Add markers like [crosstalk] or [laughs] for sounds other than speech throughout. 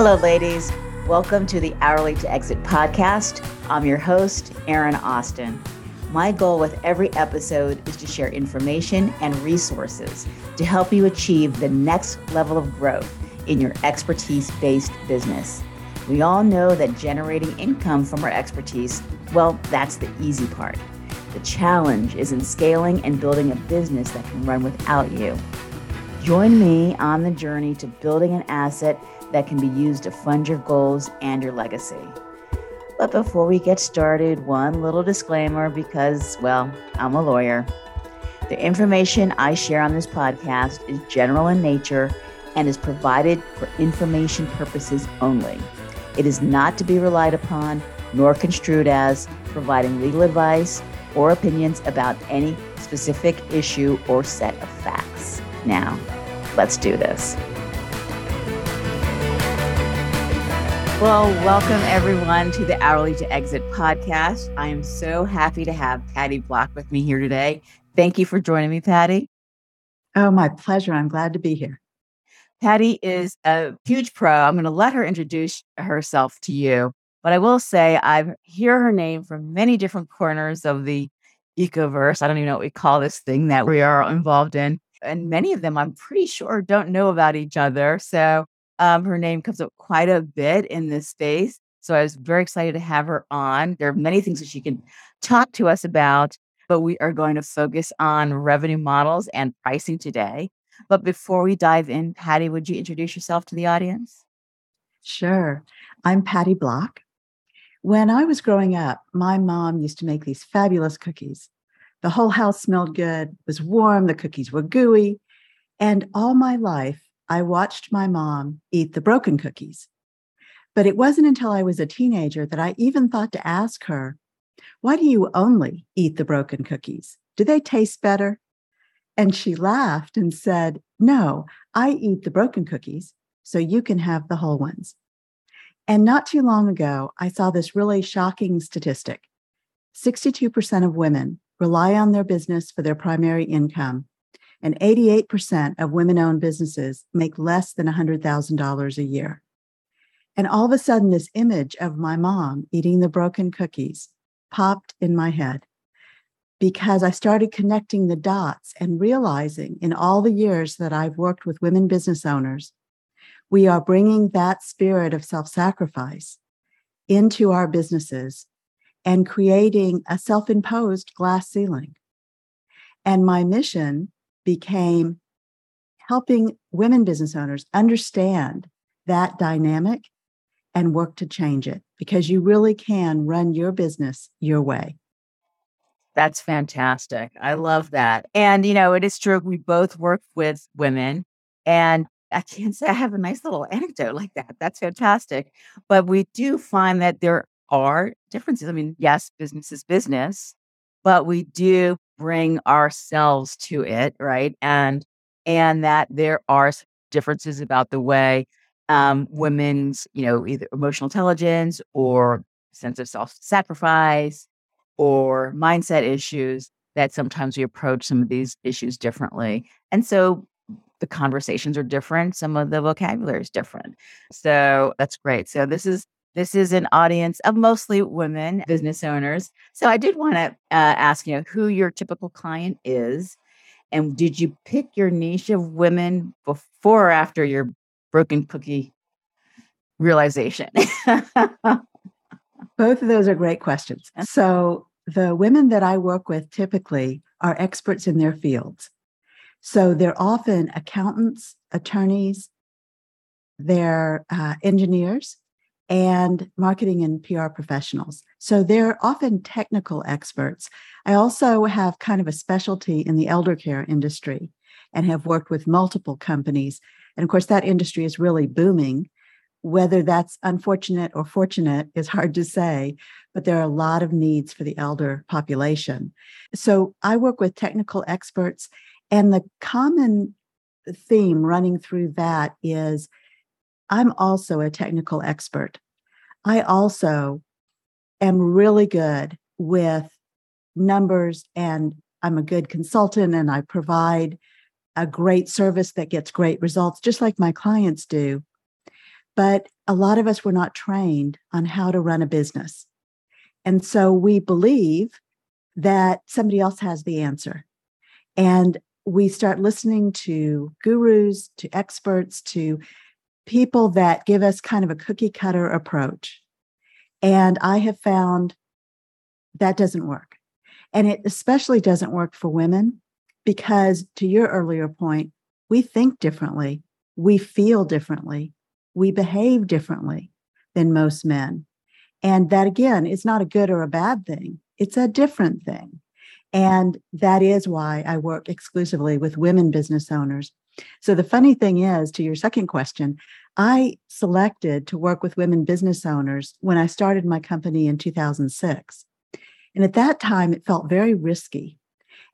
Hello, ladies. Welcome to the Hourly to Exit podcast. I'm your host, Erin Austin. My goal with every episode is to share information and resources to help you achieve the next level of growth in your expertise based business. We all know that generating income from our expertise, well, that's the easy part. The challenge is in scaling and building a business that can run without you. Join me on the journey to building an asset that can be used to fund your goals and your legacy. But before we get started, one little disclaimer because, well, I'm a lawyer. The information I share on this podcast is general in nature and is provided for information purposes only. It is not to be relied upon nor construed as providing legal advice or opinions about any specific issue or set of facts. Now, let's do this. Well, welcome everyone to the Hourly to Exit podcast. I am so happy to have Patty Block with me here today. Thank you for joining me, Patty. Oh, my pleasure. I'm glad to be here. Patty is a huge pro. I'm going to let her introduce herself to you. But I will say I hear her name from many different corners of the ecoverse. I don't even know what we call this thing that we are involved in. And many of them, I'm pretty sure, don't know about each other. So um, her name comes up quite a bit in this space. So I was very excited to have her on. There are many things that she can talk to us about, but we are going to focus on revenue models and pricing today. But before we dive in, Patty, would you introduce yourself to the audience? Sure. I'm Patty Block. When I was growing up, my mom used to make these fabulous cookies. The whole house smelled good, was warm, the cookies were gooey. And all my life, I watched my mom eat the broken cookies. But it wasn't until I was a teenager that I even thought to ask her, Why do you only eat the broken cookies? Do they taste better? And she laughed and said, No, I eat the broken cookies so you can have the whole ones. And not too long ago, I saw this really shocking statistic 62% of women rely on their business for their primary income and 88% of women owned businesses make less than $100,000 a year. And all of a sudden, this image of my mom eating the broken cookies popped in my head because I started connecting the dots and realizing in all the years that I've worked with women business owners, we are bringing that spirit of self sacrifice into our businesses and creating a self imposed glass ceiling. And my mission became helping women business owners understand that dynamic and work to change it because you really can run your business your way. That's fantastic. I love that. And, you know, it is true. We both work with women. And I can't say I have a nice little anecdote like that. That's fantastic. But we do find that there are differences. I mean, yes, business is business, but we do bring ourselves to it, right? And and that there are differences about the way um, women's, you know, either emotional intelligence or sense of self-sacrifice or mindset issues that sometimes we approach some of these issues differently. And so the conversations are different, some of the vocabulary is different. So that's great. So this is this is an audience of mostly women business owners. So I did want to uh, ask you know, who your typical client is. And did you pick your niche of women before or after your broken cookie realization? [laughs] Both of those are great questions. So, the women that I work with typically are experts in their fields. So, they're often accountants, attorneys, they're uh, engineers, and marketing and PR professionals. So they're often technical experts. I also have kind of a specialty in the elder care industry and have worked with multiple companies. And of course, that industry is really booming. Whether that's unfortunate or fortunate is hard to say, but there are a lot of needs for the elder population. So I work with technical experts, and the common theme running through that is I'm also a technical expert. I also am really good with numbers and I'm a good consultant and I provide a great service that gets great results, just like my clients do. but a lot of us were not trained on how to run a business. And so we believe that somebody else has the answer. And we start listening to gurus, to experts, to people that give us kind of a cookie cutter approach. And I have found that doesn't work. And it especially doesn't work for women because, to your earlier point, we think differently, we feel differently, we behave differently than most men. And that, again, is not a good or a bad thing, it's a different thing. And that is why I work exclusively with women business owners. So the funny thing is, to your second question, I selected to work with women business owners when I started my company in 2006. And at that time, it felt very risky.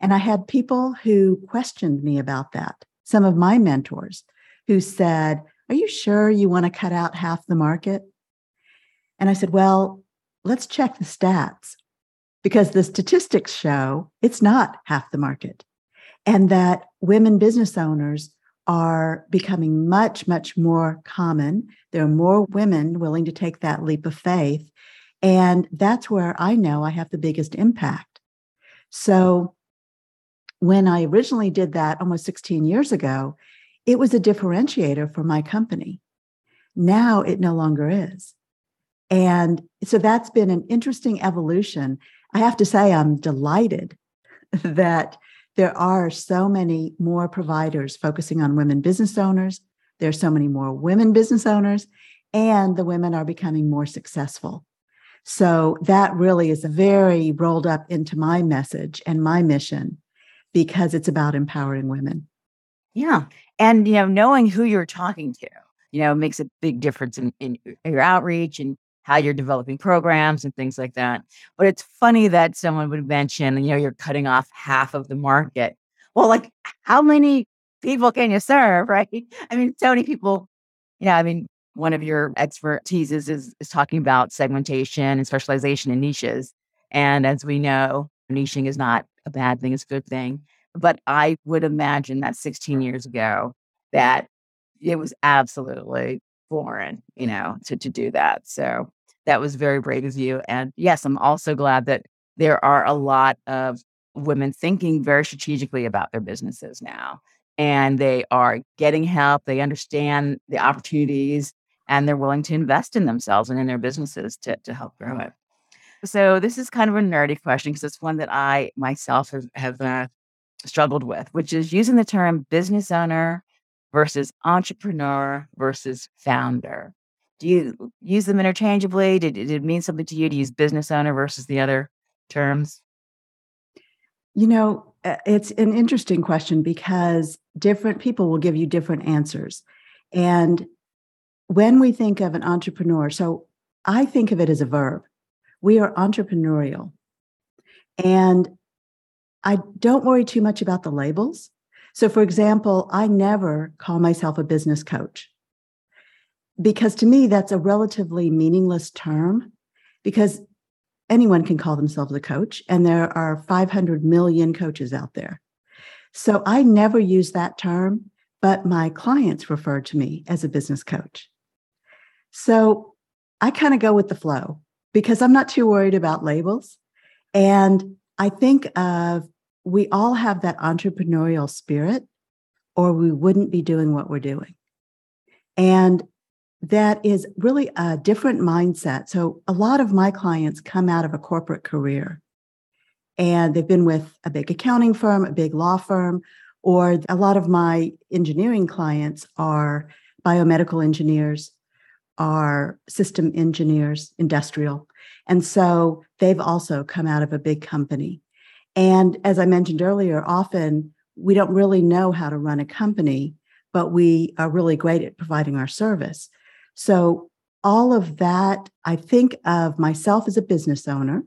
And I had people who questioned me about that. Some of my mentors who said, Are you sure you want to cut out half the market? And I said, Well, let's check the stats because the statistics show it's not half the market and that women business owners are becoming much, much more common. There are more women willing to take that leap of faith. And that's where I know I have the biggest impact. So when I originally did that almost 16 years ago, it was a differentiator for my company. Now it no longer is. And so that's been an interesting evolution. I have to say, I'm delighted [laughs] that there are so many more providers focusing on women business owners. There's so many more women business owners, and the women are becoming more successful. So that really is very rolled up into my message and my mission because it's about empowering women. Yeah. And, you know, knowing who you're talking to, you know, makes a big difference in, in your outreach and how you're developing programs and things like that. But it's funny that someone would mention, you know, you're cutting off half of the market. Well, like how many people can you serve, [laughs] right? I mean, so many people, you know, I mean, one of your expertises is, is talking about segmentation and specialization in niches. And as we know, niching is not a bad thing, it's a good thing. But I would imagine that 16 years ago, that it was absolutely foreign, you know, to, to do that. So that was very brave of you. And yes, I'm also glad that there are a lot of women thinking very strategically about their businesses now. And they are getting help, they understand the opportunities, and they're willing to invest in themselves and in their businesses to, to help grow it. So, this is kind of a nerdy question because it's one that I myself have, have uh, struggled with, which is using the term business owner versus entrepreneur versus founder. Do you use them interchangeably? Did, did it mean something to you to use business owner versus the other terms? You know, uh, it's an interesting question because different people will give you different answers. And when we think of an entrepreneur, so I think of it as a verb. We are entrepreneurial. And I don't worry too much about the labels so, for example, I never call myself a business coach because to me, that's a relatively meaningless term because anyone can call themselves a coach, and there are 500 million coaches out there. So, I never use that term, but my clients refer to me as a business coach. So, I kind of go with the flow because I'm not too worried about labels. And I think of we all have that entrepreneurial spirit, or we wouldn't be doing what we're doing. And that is really a different mindset. So, a lot of my clients come out of a corporate career and they've been with a big accounting firm, a big law firm, or a lot of my engineering clients are biomedical engineers, are system engineers, industrial. And so they've also come out of a big company. And as I mentioned earlier, often we don't really know how to run a company, but we are really great at providing our service. So, all of that, I think of myself as a business owner,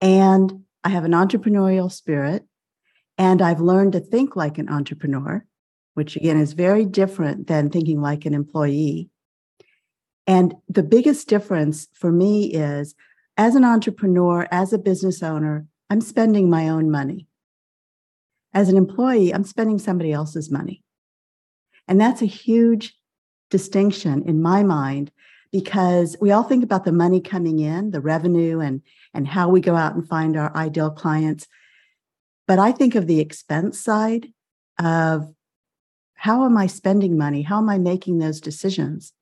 and I have an entrepreneurial spirit, and I've learned to think like an entrepreneur, which again is very different than thinking like an employee. And the biggest difference for me is as an entrepreneur, as a business owner, I'm spending my own money. As an employee, I'm spending somebody else's money. And that's a huge distinction in my mind because we all think about the money coming in, the revenue, and, and how we go out and find our ideal clients. But I think of the expense side of how am I spending money? How am I making those decisions?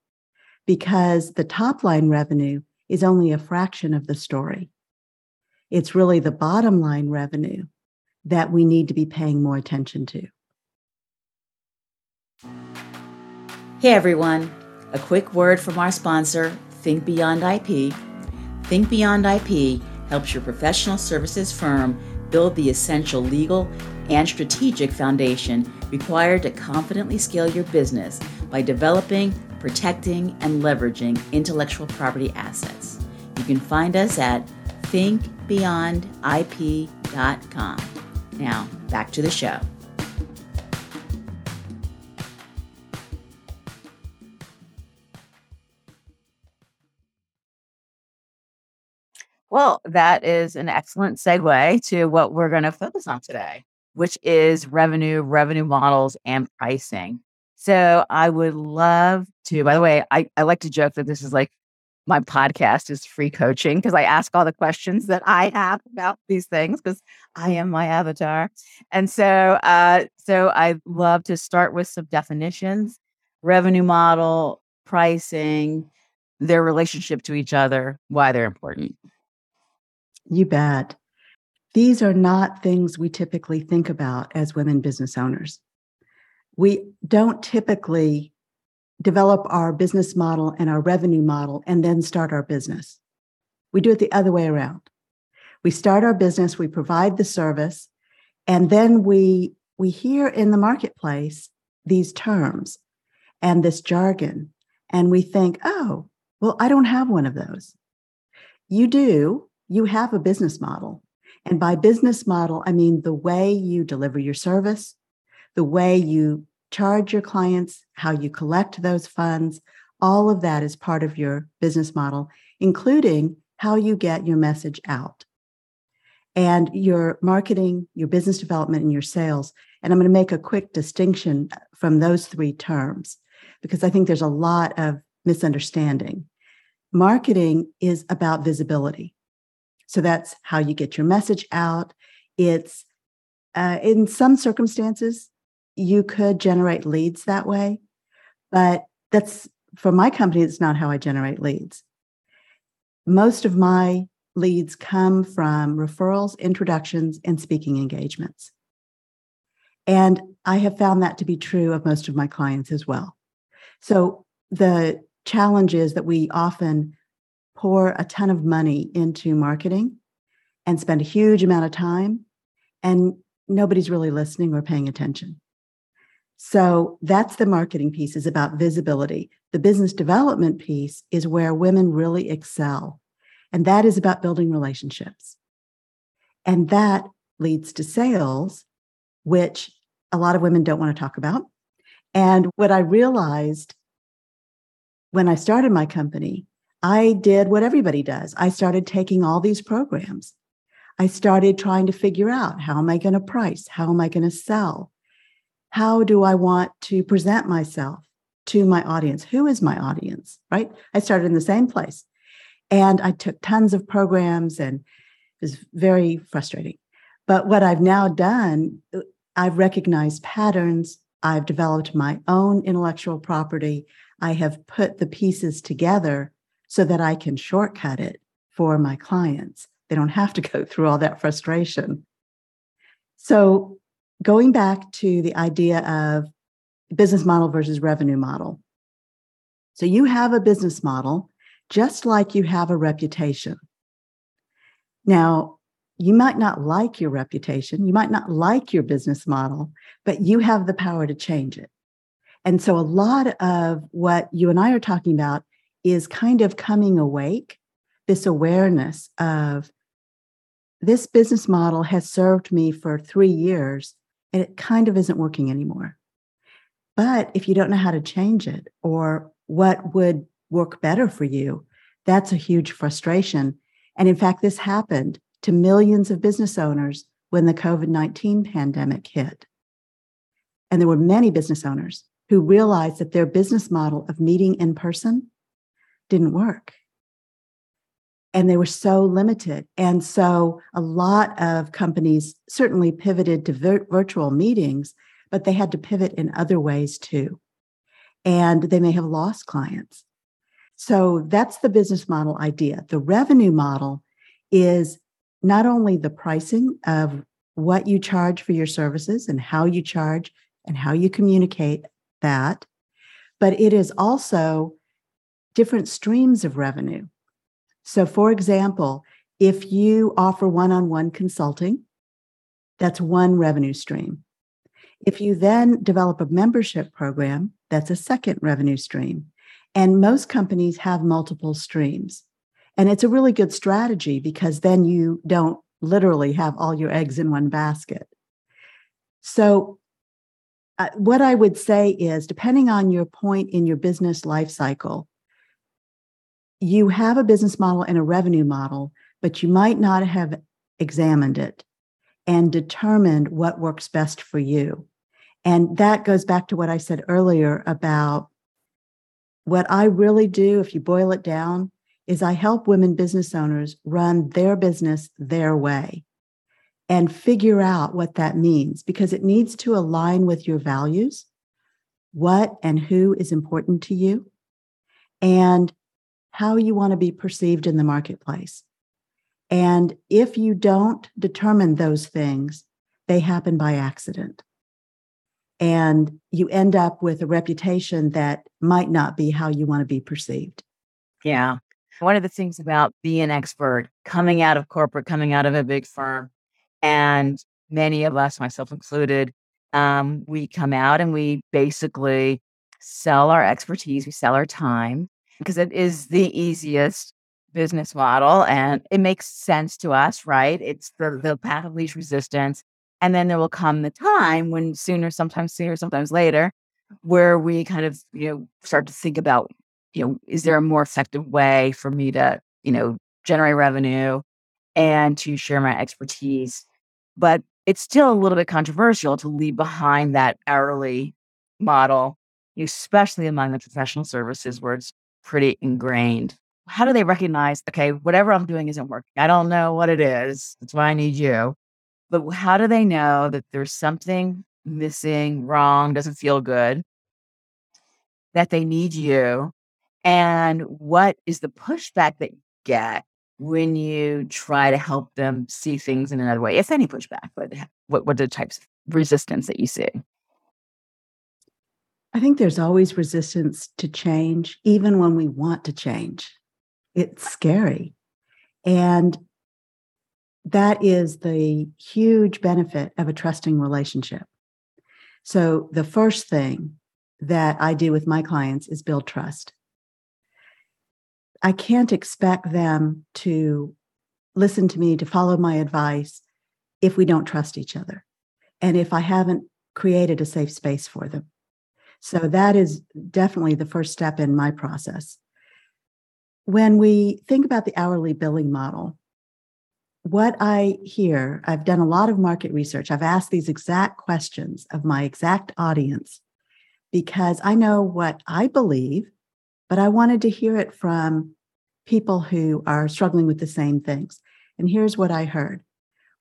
Because the top line revenue is only a fraction of the story. It's really the bottom line revenue that we need to be paying more attention to. Hey everyone, a quick word from our sponsor, Think Beyond IP. Think Beyond IP helps your professional services firm build the essential legal and strategic foundation required to confidently scale your business by developing, protecting, and leveraging intellectual property assets. You can find us at thinkbeyondip.com. Now, back to the show. Well, that is an excellent segue to what we're going to focus on today, which is revenue, revenue models, and pricing. So I would love to, by the way, I, I like to joke that this is like my podcast is free coaching because I ask all the questions that I have about these things because I am my avatar. And so uh, so I love to start with some definitions, revenue model, pricing, their relationship to each other, why they're important. You bet. These are not things we typically think about as women business owners. We don't typically develop our business model and our revenue model and then start our business. We do it the other way around. We start our business, we provide the service, and then we we hear in the marketplace these terms and this jargon and we think, "Oh, well, I don't have one of those." You do, you have a business model. And by business model, I mean the way you deliver your service, the way you charge your clients, how you collect those funds, all of that is part of your business model, including how you get your message out and your marketing, your business development, and your sales. And I'm going to make a quick distinction from those three terms because I think there's a lot of misunderstanding. Marketing is about visibility. So that's how you get your message out. It's uh, in some circumstances, you could generate leads that way, but that's for my company, it's not how I generate leads. Most of my leads come from referrals, introductions, and speaking engagements. And I have found that to be true of most of my clients as well. So the challenge is that we often pour a ton of money into marketing and spend a huge amount of time, and nobody's really listening or paying attention. So that's the marketing piece is about visibility. The business development piece is where women really excel. And that is about building relationships. And that leads to sales, which a lot of women don't want to talk about. And what I realized when I started my company I did what everybody does. I started taking all these programs. I started trying to figure out how am I going to price? How am I going to sell? How do I want to present myself to my audience? Who is my audience? Right? I started in the same place. And I took tons of programs and it was very frustrating. But what I've now done, uh, I've recognized patterns. I've developed my own intellectual property. I have put the pieces together so that I can shortcut it for my clients. They don't have to go [laughs] through all that frustration. So, going back to the idea of business model versus revenue model. So, you have a business model just like you have a reputation. Now, you might not like your reputation, you might not like your business model, but you have the power to change it. And so, a lot of what you and I are talking about is kind of coming awake, this awareness of this business model has served me for three years and it kind of isn't working anymore. But if you don't know how to change it or what would work better for you, that's a huge frustration. And in fact, this happened to millions of business owners when the COVID 19 pandemic hit. And there were many business owners who realized that their business model of meeting in person didn't work. And they were so limited. And so a lot of companies certainly pivoted to vir- virtual meetings, but they had to pivot in other ways too. And they may have lost clients. So that's the business model idea. The revenue model is not only the pricing of what you charge for your services and how you charge and how you communicate that, but it is also different streams of revenue. So, for example, if you offer one on one consulting, that's one revenue stream. If you then develop a membership program, that's a second revenue stream. And most companies have multiple streams. And it's a really good strategy because then you don't literally have all your eggs in one basket. So, uh, what I would say is depending on your point in your business life cycle, you have a business model and a revenue model, but you might not have examined it and determined what works best for you. And that goes back to what I said earlier about what I really do, if you boil it down, is I help women business owners run their business their way and figure out what that means because it needs to align with your values, what and who is important to you, and how you want to be perceived in the marketplace. And if you don't determine those things, they happen by accident. And you end up with a reputation that might not be how you want to be perceived. Yeah. One of the things about being an expert, coming out of corporate, coming out of a big firm, and many of us, myself included, um, we come out and we basically sell our expertise, we sell our time because it is the easiest business model and it makes sense to us, right? It's the, the path of least resistance. And then there will come the time when sooner, sometimes sooner, sometimes later, where we kind of, you know, start to think about, you know, is there a more effective way for me to, you know, generate revenue and to share my expertise? But it's still a little bit controversial to leave behind that hourly model, especially among the professional services where it's pretty ingrained. How do they recognize, okay, whatever I'm doing isn't working? I don't know what it is. That's why I need you. But how do they know that there's something missing, wrong, doesn't feel good, that they need you? And what is the pushback that you get when you try to help them see things in another way, if any pushback, but what, what are the types of resistance that you see? I think there's always resistance to change, even when we want to change. It's scary. And that is the huge benefit of a trusting relationship. So, the first thing that I do with my clients is build trust. I can't expect them to listen to me, to follow my advice if we don't trust each other and if I haven't created a safe space for them. So that is definitely the first step in my process. When we think about the hourly billing model, what I hear, I've done a lot of market research. I've asked these exact questions of my exact audience because I know what I believe, but I wanted to hear it from people who are struggling with the same things. And here's what I heard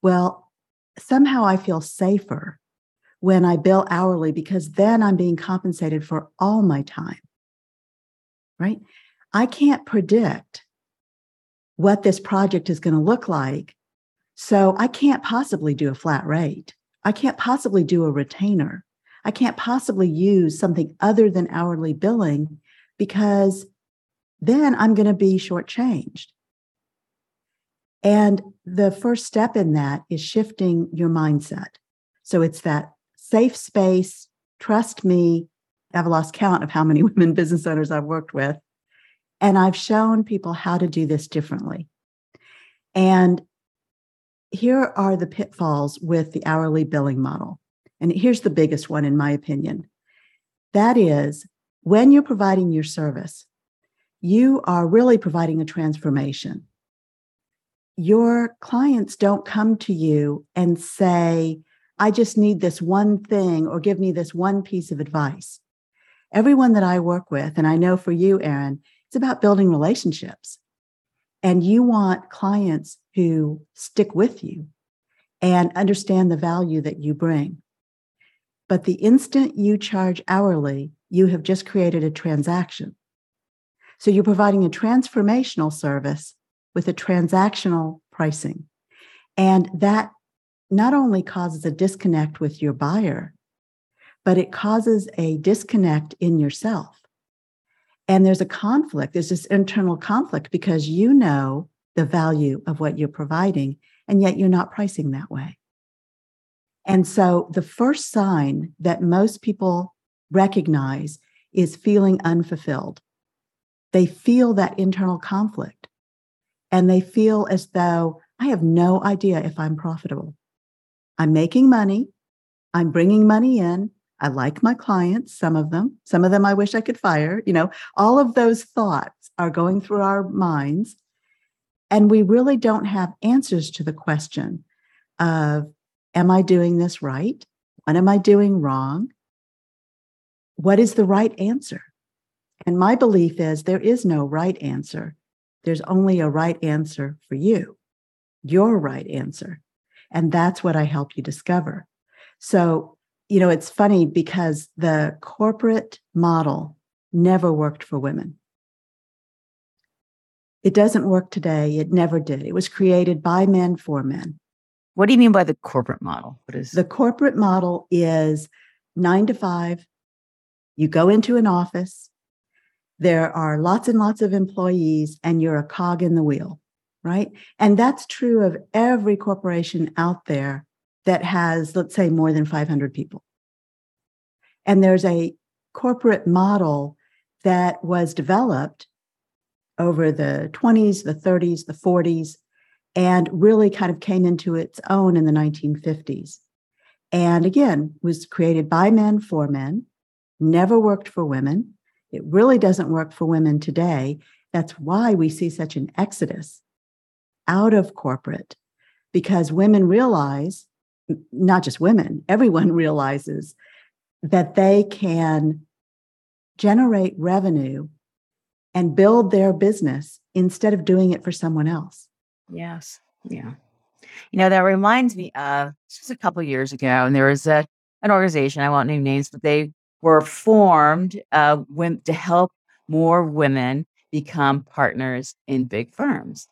Well, somehow I feel safer when I bill hourly because then I'm being compensated for all my time. Right? I can't predict what this project is going to look like. So I can't possibly do a flat rate. I can't possibly do a retainer. I can't possibly use something other than hourly billing because then I'm going to be shortchanged. And the first step in that is shifting your mindset. So it's that safe space, trust me. I've lost count of how many [laughs] women business owners I've worked with. And I've shown people how to do this differently. And here are the pitfalls with the hourly billing model. And here's the biggest one, in my opinion that is when you're providing your service, you are really providing a transformation. Your clients don't come to you and say, I just need this one thing or give me this one piece of advice. everyone that I work with, and I know for you, Erin, it's about building relationships. And you want clients who stick with you and understand the value that you bring. But the instant you charge hourly, you have just created a transaction. So you're providing a transformational service with a transactional pricing. And that not only causes a disconnect with your buyer, but it causes a disconnect in yourself. And there's a conflict, there's this internal conflict because you know the value of what you're providing, and yet you're not pricing that way. And so the first sign that most people recognize is feeling unfulfilled. They feel that internal conflict and they feel as though I have no idea if I'm profitable. I'm making money, I'm bringing money in. I like my clients, some of them. Some of them I wish I could fire. You know, all of those thoughts are going through our minds. And we really don't have answers to the question of Am I doing this right? What am I doing wrong? What is the right answer? And my belief is there is no right answer. There's only a right answer for you, your right answer. And that's what I help you discover. So, you know, it's funny because the corporate model never worked for women. It doesn't work today. It never did. It was created by men for men. What do you mean by the corporate model? What is the corporate model is nine to five. You go into an office, there are lots and lots of employees, and you're a cog in the wheel right? And that's true of every corporation out there that has, let's say, more than 500 people. And there's a corporate model that was developed over the 20s, the 30s, the 40s, and really kind of came into its own in the 1950s. And again, was created by men for men, never worked for women. It really doesn't work for women today. That's why we see such an exodus out of corporate because women realize, not just women, everyone [laughs] realizes that they can generate revenue and build their business instead of doing it for someone else. Yes. Yeah. You know, that reminds me of just a couple years ago, and there was a, an organization, I won't name names, but they were formed uh, to help more women become partners in big firms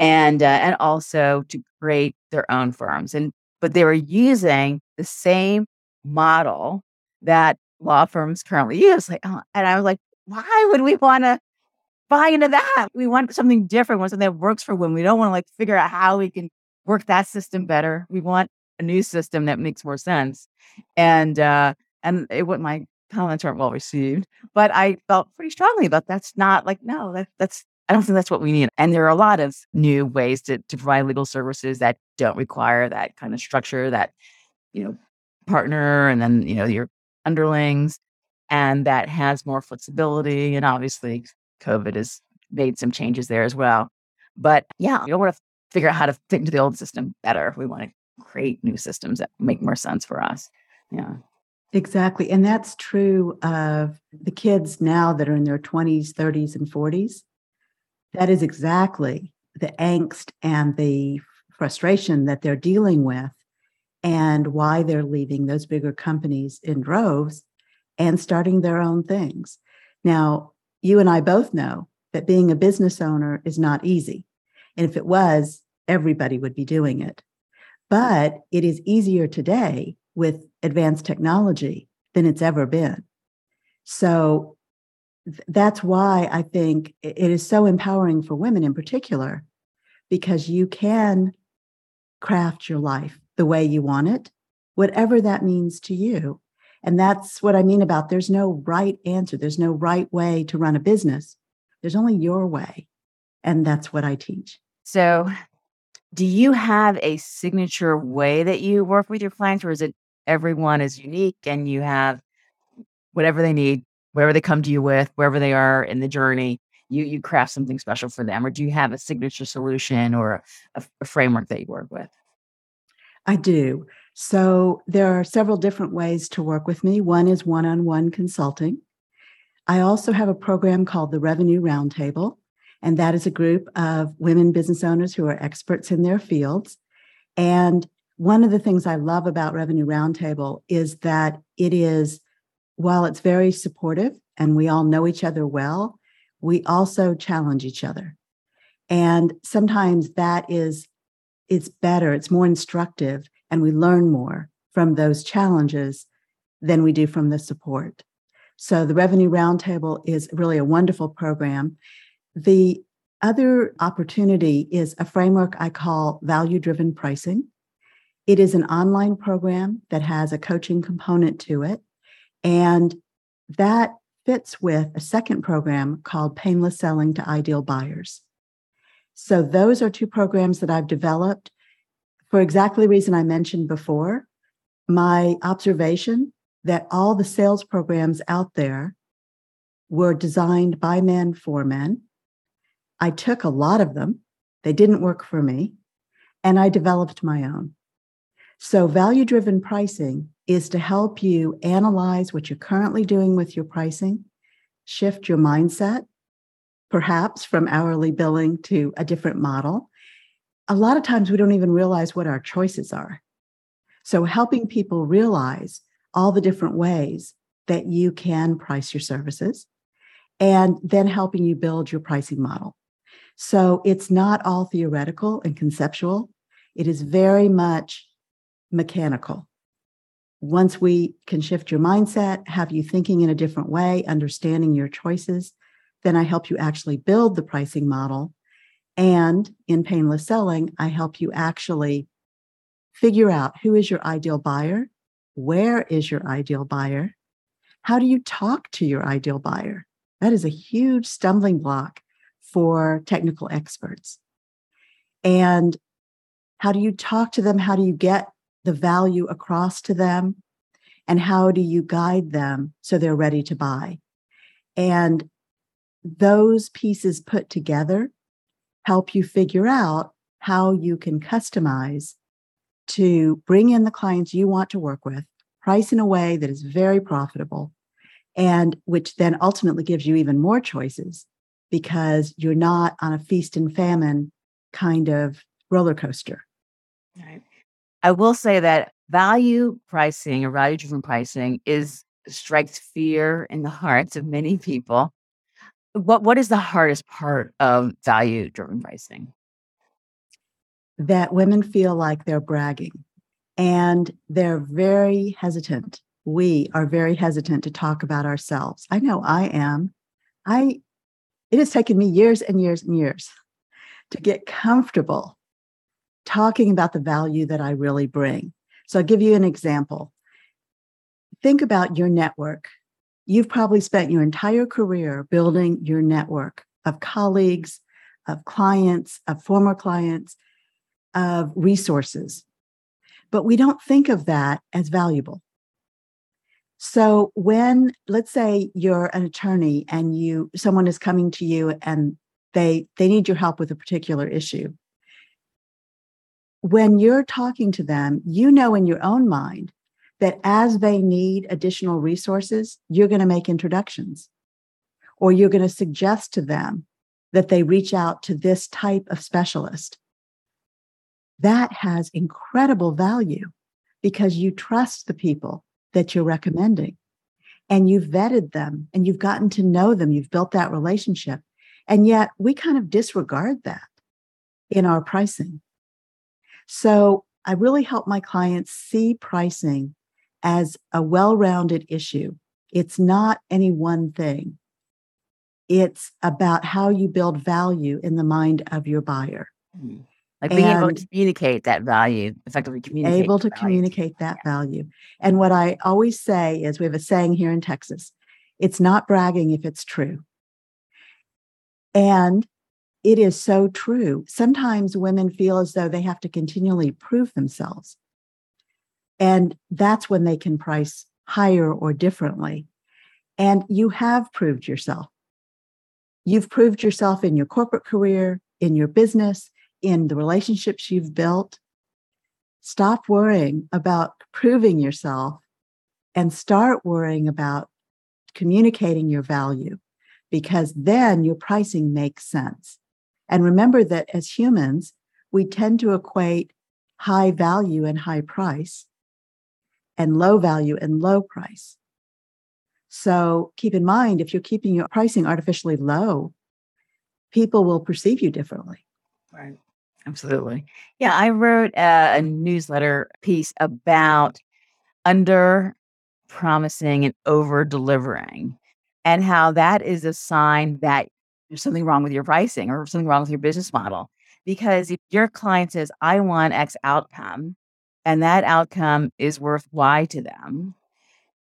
and uh, and also to create their own firms. And but they were using the same model that law firms currently use. Like, oh, and I was like, why would we want to buy into that? We want something different. Want something that works for women. We don't want to like figure out how we can work that system better. We want a new system that makes more sense. And uh, and it what my comments weren't well received, but I felt pretty strongly about that's not like no, that, that's I don't think that's what we need. And there are a lot of new ways to, to provide legal services that don't require that kind of structure, that, you know, partner and then, you know, your underlings, and that has more flexibility. And obviously, COVID has made some changes there as well. But yeah, we don't want to figure out how to fit into the old system better. We want to create new systems that make more sense for us. Yeah. Exactly. And that's true of the kids now that are in their 20s, 30s, and 40s. That is exactly the angst and the frustration that they're dealing with and why they're leaving those bigger companies in droves and starting their own things. Now, you and I both know that being a business owner is not easy. And if it was, everybody would be doing it. But it is easier today with advanced technology than it's ever been. So that's why I think it is so empowering for women in particular, because you can craft your life the way you want it, whatever that means to you. And that's what I mean about there's no right answer. There's no right way to run a business. There's only your way. And that's what I teach. So, do you have a signature way that you work with your clients, or is it everyone is unique and you have whatever they need wherever they come to you with, wherever they are in the journey, you you craft something special for them, or do you have a signature solution or a, a framework that you work with? I do. So there are several different ways to work with me. One is one-on-one consulting, I also have a program called the Revenue Roundtable, and that is a group of women business owners who are experts in their fields. And one of the things I love about Revenue Roundtable is that it is, while it's very supportive and we all know each other well, we also challenge each other. And sometimes that is, it's better, it's more instructive, and we learn more from those challenges than we do from the support. So the Revenue Roundtable is really a wonderful program. The other opportunity is a framework I call value driven pricing. It is an online program that has a coaching component to it. And that fits with a second program called Painless Selling to Ideal Buyers. So those are two programs that I've developed for exactly the reason I mentioned before. My observation that all the sales programs out there were designed by men for men. I took a lot of them, they didn't work for me, and I developed my own. So, value driven pricing is to help you analyze what you're currently doing with your pricing, shift your mindset, perhaps from hourly billing to a different model. A lot of times we don't even realize what our choices are. So, helping people realize all the different ways that you can price your services and then helping you build your pricing model. So it's not all theoretical and conceptual, it is very much mechanical. Once we can shift your mindset, have you thinking in a different way, understanding your choices, then I help you actually build the pricing model. And in painless selling, I help you actually figure out who is your ideal buyer where is your ideal buyer? How do you talk to your ideal buyer? That is a huge stumbling block for technical experts. And how do you talk to them? How do you get the value across to them? And how do you guide them so they're ready to buy? And those pieces put together help you figure out how you can customize to bring in the clients you want to work with, price in a way that is very profitable, and which then ultimately gives you even more choices because you're not on a feast and famine kind of roller coaster. Right. I will say that value pricing or value driven pricing is strikes fear in the [laughs] hearts of many people. What what is the hardest part of value driven pricing? that women feel like they're bragging and they're very hesitant. We are very hesitant to talk about ourselves. I know I am. I it has taken me years and years and years to get comfortable talking about the value that I really bring. So I'll give you an example. Think about your network. You've probably spent your entire career building your network of colleagues, of clients, of former clients, of resources, but we don't think of that as valuable. So when let's say you're an attorney and you someone is coming to you and they they need your help with a particular issue. When you're talking to them, you know in your own mind that as they need additional resources, you're going to make introductions or you're going to suggest to them that they reach out to this type of specialist that has incredible value because you trust the people that you're recommending and you've vetted them and you've gotten to know them, you've built that relationship. And yet we kind of disregard that in our pricing. So I really help my clients see pricing as a well rounded issue. It's not any one thing, it's about how you build value in the mind of your buyer. Mm. Like being able to communicate that value, effectively communicate. Able to communicate that yeah. value. And what I always say is we have a saying here in Texas it's not bragging if it's true. And it is so true. Sometimes women feel as though they have to continually prove themselves. And that's when they can price higher or differently. And you have proved yourself. You've proved yourself in your corporate career, in your business, in the relationships you've built. Stop worrying about proving yourself and start worrying about communicating your value because then your pricing makes sense. And remember that as humans, we tend to equate high value and high price and low value and low price. So keep in mind if you're keeping your pricing artificially low, people will perceive you differently. Right. Absolutely. Yeah, I wrote a, a newsletter piece about under promising and over delivering and how that is a sign that there's something wrong with your pricing or something wrong with your business model. Because if your client says, I want X outcome, and that outcome is worth Y to them,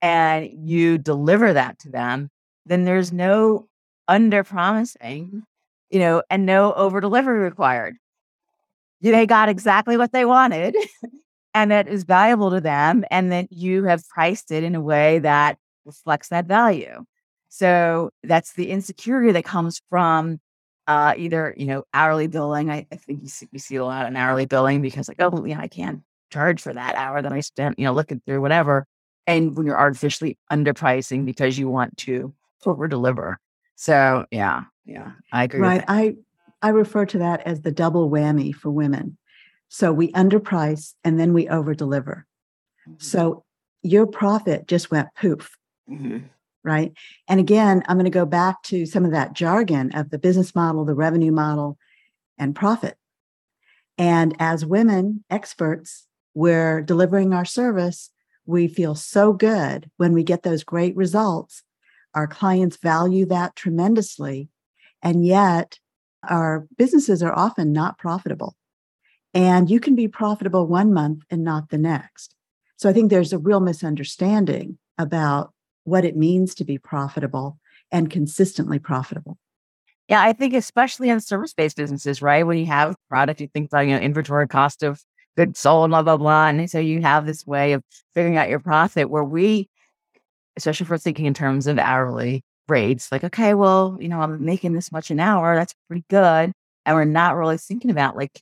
and you deliver that to them, then there's no under promising, you know, and no over delivery required. They got exactly what they wanted [laughs] and that is valuable to them. And that you have priced it in a way that reflects that value. So that's the insecurity that comes from uh, either, you know, hourly billing. I, I think you see, we see a lot in hourly billing because like, oh, yeah, I can't charge for that hour that I spent, you know, looking through whatever. And when you're artificially underpricing because you want to over deliver. So yeah, yeah, I agree. Right. I I refer to that as the double whammy for women. So we underprice and then we over deliver. Mm-hmm. So your profit just went poof. Mm-hmm. Right. And again, I'm going to go back to some of that jargon of the business model, the revenue model, and profit. And as women experts, we're delivering our service. We feel so good when we get those great results. Our clients value that tremendously. And yet, our businesses are often not profitable. And you can be profitable one month and not the next. So I think there's a real misunderstanding about what it means to be profitable and consistently profitable. Yeah, I think especially in service-based businesses, right? When you have product, you think about you know inventory cost of goods sold, blah blah blah, and so you have this way of figuring out your profit. Where we, especially for thinking in terms of hourly rates, like okay, well, you know, I'm making this much an hour, that's pretty good, and we're not really thinking about like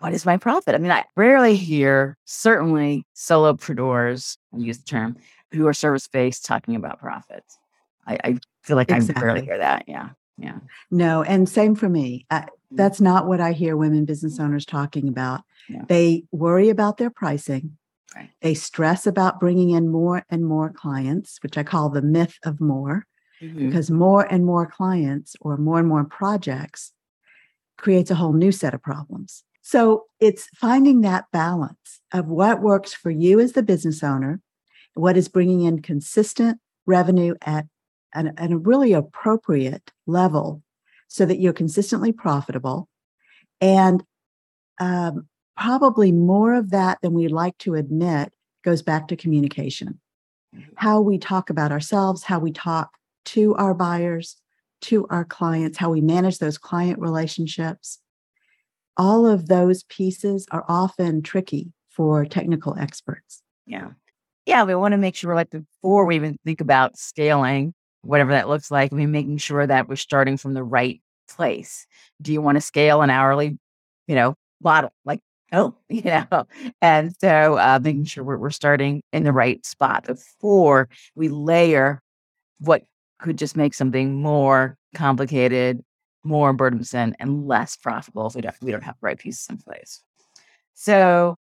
what is my profit? I mean, I rarely hear, certainly solopreneurs, I use the term, who are service based talking about profits. I, I feel like exactly. I rarely hear that. Yeah. Yeah. No. And same for me. I, mm. that's not what I hear women business owners talking about. Yeah. They worry about their pricing. Right. They stress about bringing in more and more clients, which I call the myth of more, mm-hmm. because more and more clients or more and more projects creates a whole new set of problems. So it's finding that balance of what works for you as the business owner, what is bringing in consistent revenue at an, at a really appropriate level so that you're consistently profitable. And um, probably more of that than we'd like to admit goes back to communication. Mm-hmm. How we talk about ourselves, how we talk to our buyers, to our clients, how we manage those client relationships all of those pieces are often tricky for technical experts. Yeah. Yeah. We want to make sure, like, before we even think about scaling, whatever that looks like, we're making sure that we're starting from the right place. Do you want to scale an hourly, you know, model? Like, oh, [laughs] you know, and so uh, making sure we're, we're starting in the right spot before we layer what could just make something more complicated more burdensome and less profitable if we don't, we don't have the right pieces in place. So,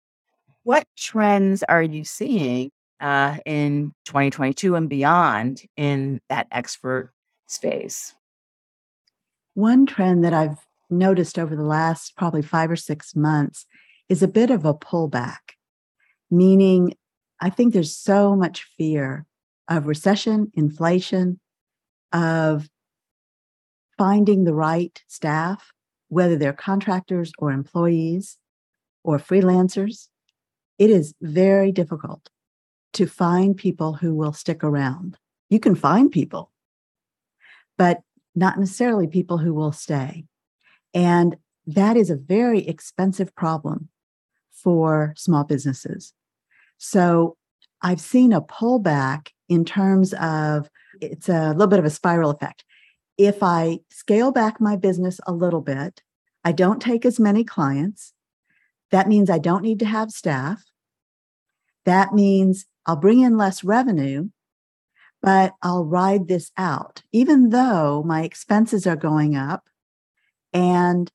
what trends are you seeing uh, in 2022 and beyond in that expert space? One trend that I've noticed over the last probably five or six months is a bit of a pullback, meaning I think there's so much fear of recession, inflation, of finding the right staff, whether they're contractors or employees or freelancers, it is very difficult to find people who will stick around. You can find people, but not necessarily people who will stay. And that is a very expensive problem for small businesses. So I've seen a pullback in terms of it's a little bit of a spiral effect if I scale back my business a little bit, I don't take as many clients. That means I don't need to have staff. That means I'll bring in less revenue, but I'll ride this out, even though my expenses are going up and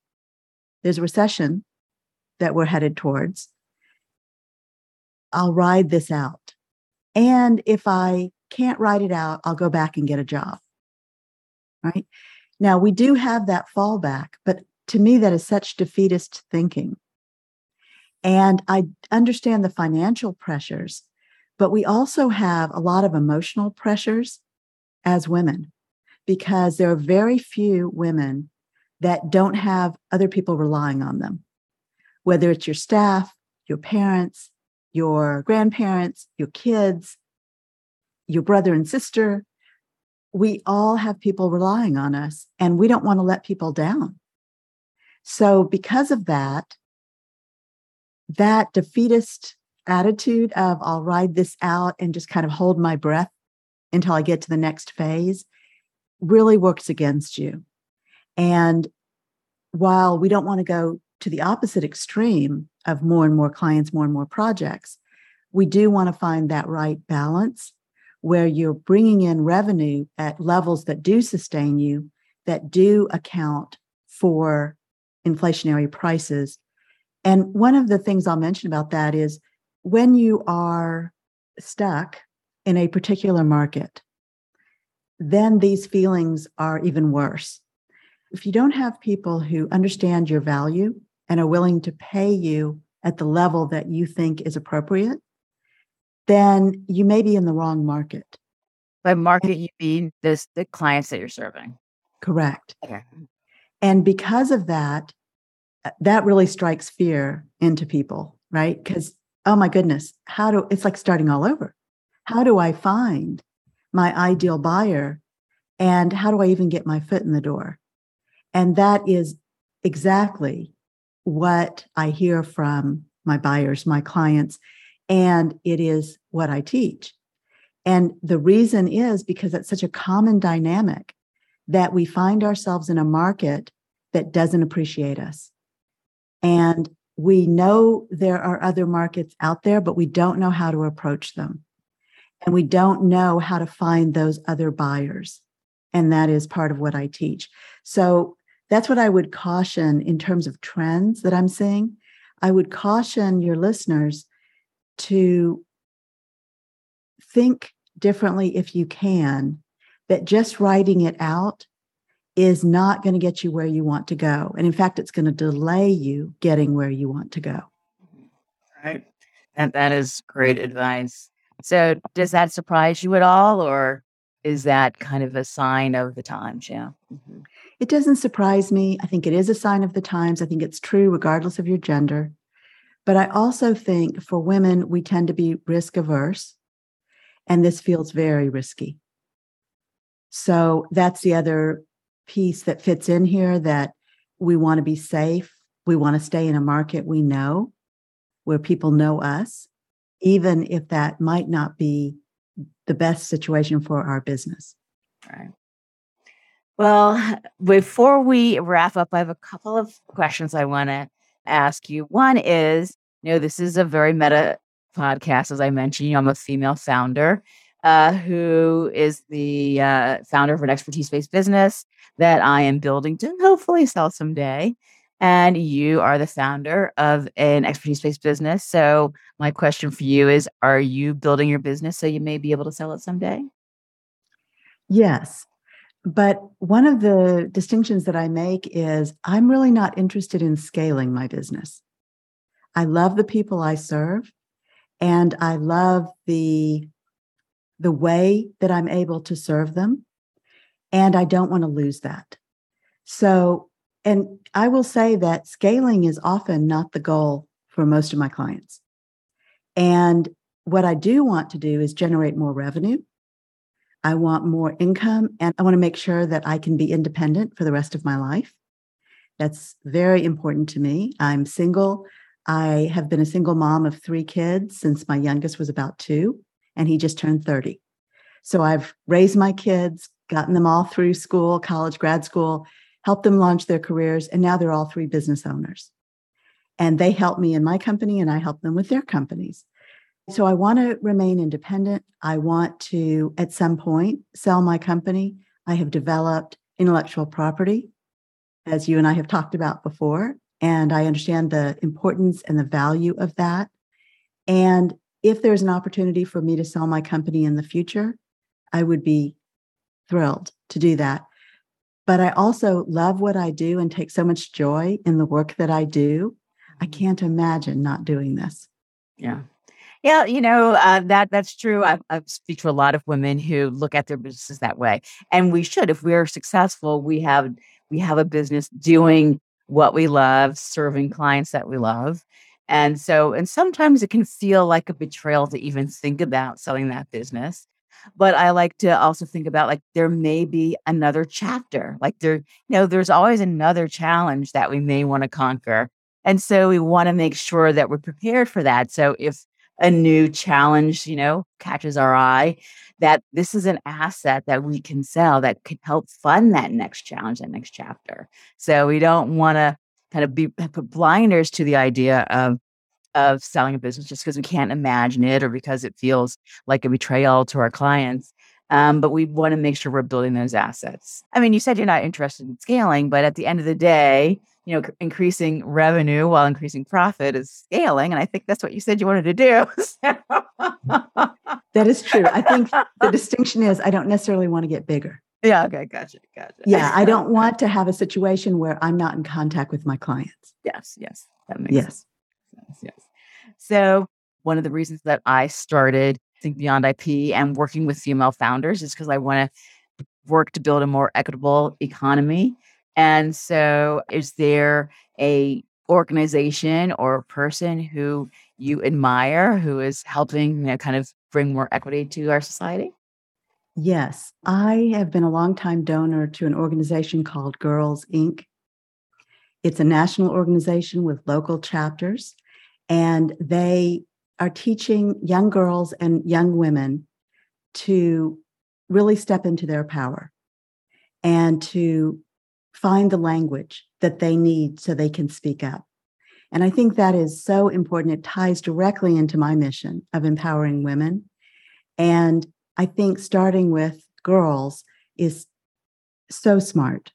there's a recession that we're headed towards. I'll ride this out. And if I can't ride it out, I'll go back and get a job. Right now, we do have that fallback, but to me, that is such defeatist thinking. And I understand the financial pressures, but we also have a lot of emotional pressures as women because there are very few women that don't have other people relying on them, whether it's your staff, your parents, your grandparents, your kids, your brother and sister. We all have people relying on us, and we don't want to let people down. So, because of that, that defeatist attitude of I'll ride this out and just kind of hold my breath until I get to the next phase really works against you. And while we don't want to go to the opposite extreme of more and more clients, more and more projects, we do want to find that right balance where you're bringing in revenue at levels that do sustain you, that do account for inflationary prices. And one of the things I'll mention about that is when you are stuck in a particular market, then these feelings are even worse. If you don't have people who understand your value and are willing to pay you at the level that you think is appropriate, then you may be in the wrong market. By market, you mean this the clients that you're serving. Correct. Okay. And because of that, that really strikes fear into people, right? Because, oh my goodness, how do it's like starting all over. How do I find my ideal buyer? And how do I even get my foot in the door? And that is exactly what I hear from my buyers, my clients, and it is what I teach. And the reason is because it's such a common dynamic that we find ourselves in a market that doesn't appreciate us. And we know there are other markets out there, but we don't know how to approach them. And we don't know how to find those other buyers. And that is part of what I teach. So that's what I would caution in terms of trends that I'm seeing. I would caution your listeners to think differently if you can, that just writing it out is not going to get you where you want to go. And in fact, it's going to delay you getting where you want to go. Right. And that is great advice. So, does that surprise you at all, or is that kind of a sign of the times? Yeah. Mm-hmm. It doesn't surprise me. I think it is a sign of the times. I think it's true regardless of your gender. But I also think for women, we tend to be risk averse, and this feels very risky. So that's the other piece that fits in here that we want to be safe. We want to stay in a market we know where people know us, even if that might not be the best situation for our business. Right. Well, before we wrap up, I have a couple of questions I want to ask you. One is, you know, this is a very meta podcast, as I mentioned. You know, I'm a female founder uh, who is the uh, founder of an expertise based business that I am building to hopefully sell someday. And you are the founder of an expertise based business. So, my question for you is Are you building your business so you may be able to sell it someday? Yes. But one of the distinctions that I make is I'm really not interested in scaling my business. I love the people I serve and I love the the way that I'm able to serve them. And I don't want to lose that. So, and I will say that scaling is often not the goal for most of my clients. And what I do want to do is generate more revenue. I want more income and I want to make sure that I can be independent for the rest of my life. That's very important to me. I'm single. I have been a single mom of three kids since my youngest was about two and he just turned 30. So I've raised my kids, gotten them all through school, college, grad school, helped them launch their careers, and now they're all three business owners. And they help me in my company and I help them with their companies. So I want to remain independent. I want to, at some point, sell my company. I have developed intellectual property, as you and I have talked about before, and I understand the importance and the value of that. And if there's an opportunity for me to sell my company in the future, I would be thrilled to do that. But I also love what I do and take so much joy in the work that I do. I mm-hmm. can't imagine not doing this. Yeah. Yeah, you know uh, that that's true. I, I speak to a lot of women who look at their businesses that way, and we should. If we're successful, we have we have a business doing what we love, serving clients that we love, and so and sometimes it can feel like a betrayal to even think about selling that business. But I like to also think about like there may be another chapter. Like there, you know, there's always another challenge that we may want to conquer. And so we want to make sure that we're prepared for that. So if a new challenge, you know, catches our eye, that this is an asset that we can sell that could help fund that next challenge, that next chapter. So we don't want to kind of be put blinders to the idea of of selling a business just because we can't imagine it or because it feels like a betrayal to our clients. Um, but we want to make sure we're building those assets. I mean, you said you're not interested in scaling, but at the end of the day, you know, increasing revenue while increasing profit is scaling. And I think that's what you said you wanted to do. [laughs] that is true. I think the [laughs] distinction is I don't necessarily want to get bigger. Yeah. Okay. Gotcha. Gotcha. [laughs] Yeah. I don't want to have a situation where I'm not in contact with my clients. Yes. Yes. That makes yes. sense. Yes. Yes. So, one of the reasons that I started Think Beyond IP and working with female founders is because I want to work to build a more equitable economy and so, is there a organization or a person who you admire who is helping, you know, kind of bring more equity to our society? Yes, I have been a longtime donor to an organization called Girls Inc. It's a national organization with local chapters, and they are teaching young girls and young women to really step into their power and to find the language that they need so they can speak up. And I think that is so important. It ties directly into my mission of empowering women. And I think starting with girls is so smart.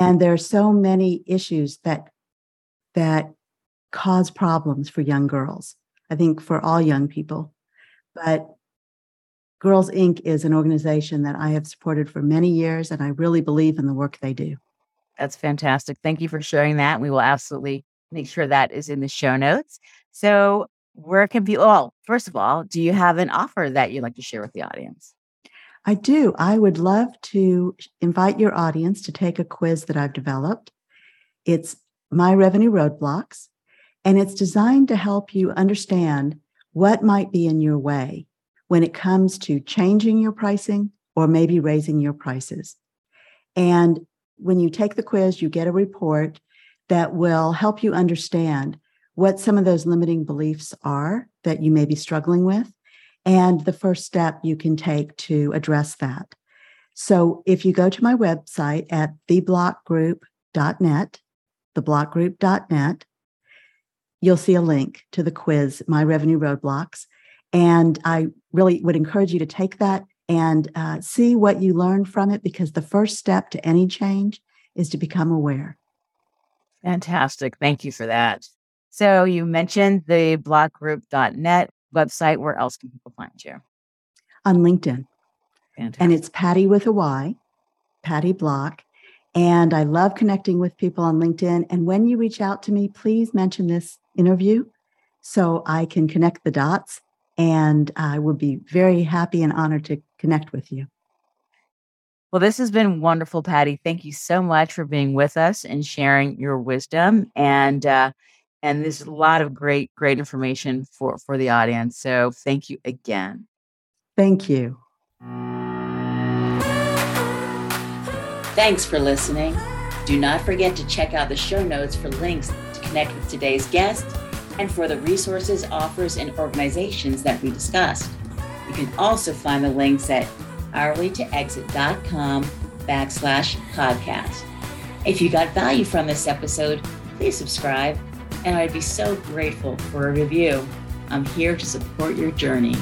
And there are so many issues that that cause problems for young girls. I think for all young people. But Girls Inc. is an organization that I have supported for many years, and I really believe in the work they do. That's fantastic. Thank you for sharing that. We will absolutely make sure that is in the show notes. So, where can people, well, first of all, do you have an offer that you'd like to share with the audience? I do. I would love to invite your audience to take a quiz that I've developed. It's My Revenue Roadblocks, and it's designed to help you understand what might be in your way when it comes to changing your pricing or maybe raising your prices. And when you take the quiz, you get a report that will help you understand what some of those limiting beliefs are that you may be struggling with and the first step you can take to address that. So if you go to my website at theblockgroup.net, theblockgroup.net, you'll see a link to the quiz, My Revenue Roadblocks. And I really would encourage you to take that and uh, see what you learn from it because the first step to any change is to become aware. Fantastic. Thank you for that. So you mentioned the blockgroup.net website. Where else can people find you? On LinkedIn. Fantastic. And it's Patty with a Y, Patty Block. And I love connecting with people on LinkedIn. And when you reach out to me, please mention this interview so I can connect the dots and I would be very happy and honored to connect with you. Well, this has been wonderful, Patty. Thank you so much for being with us and sharing your wisdom. And uh, and there's a lot of great, great information for for the audience. So thank you again. Thank you. Thanks for listening. Do not forget to check out the show notes for links to connect with today's guest and for the resources, offers, and organizations that we discussed. You can also find the links at hourlytoexit.com backslash podcast. If you got value from this episode, please subscribe, and I'd be so grateful for a review. I'm here to support your journey.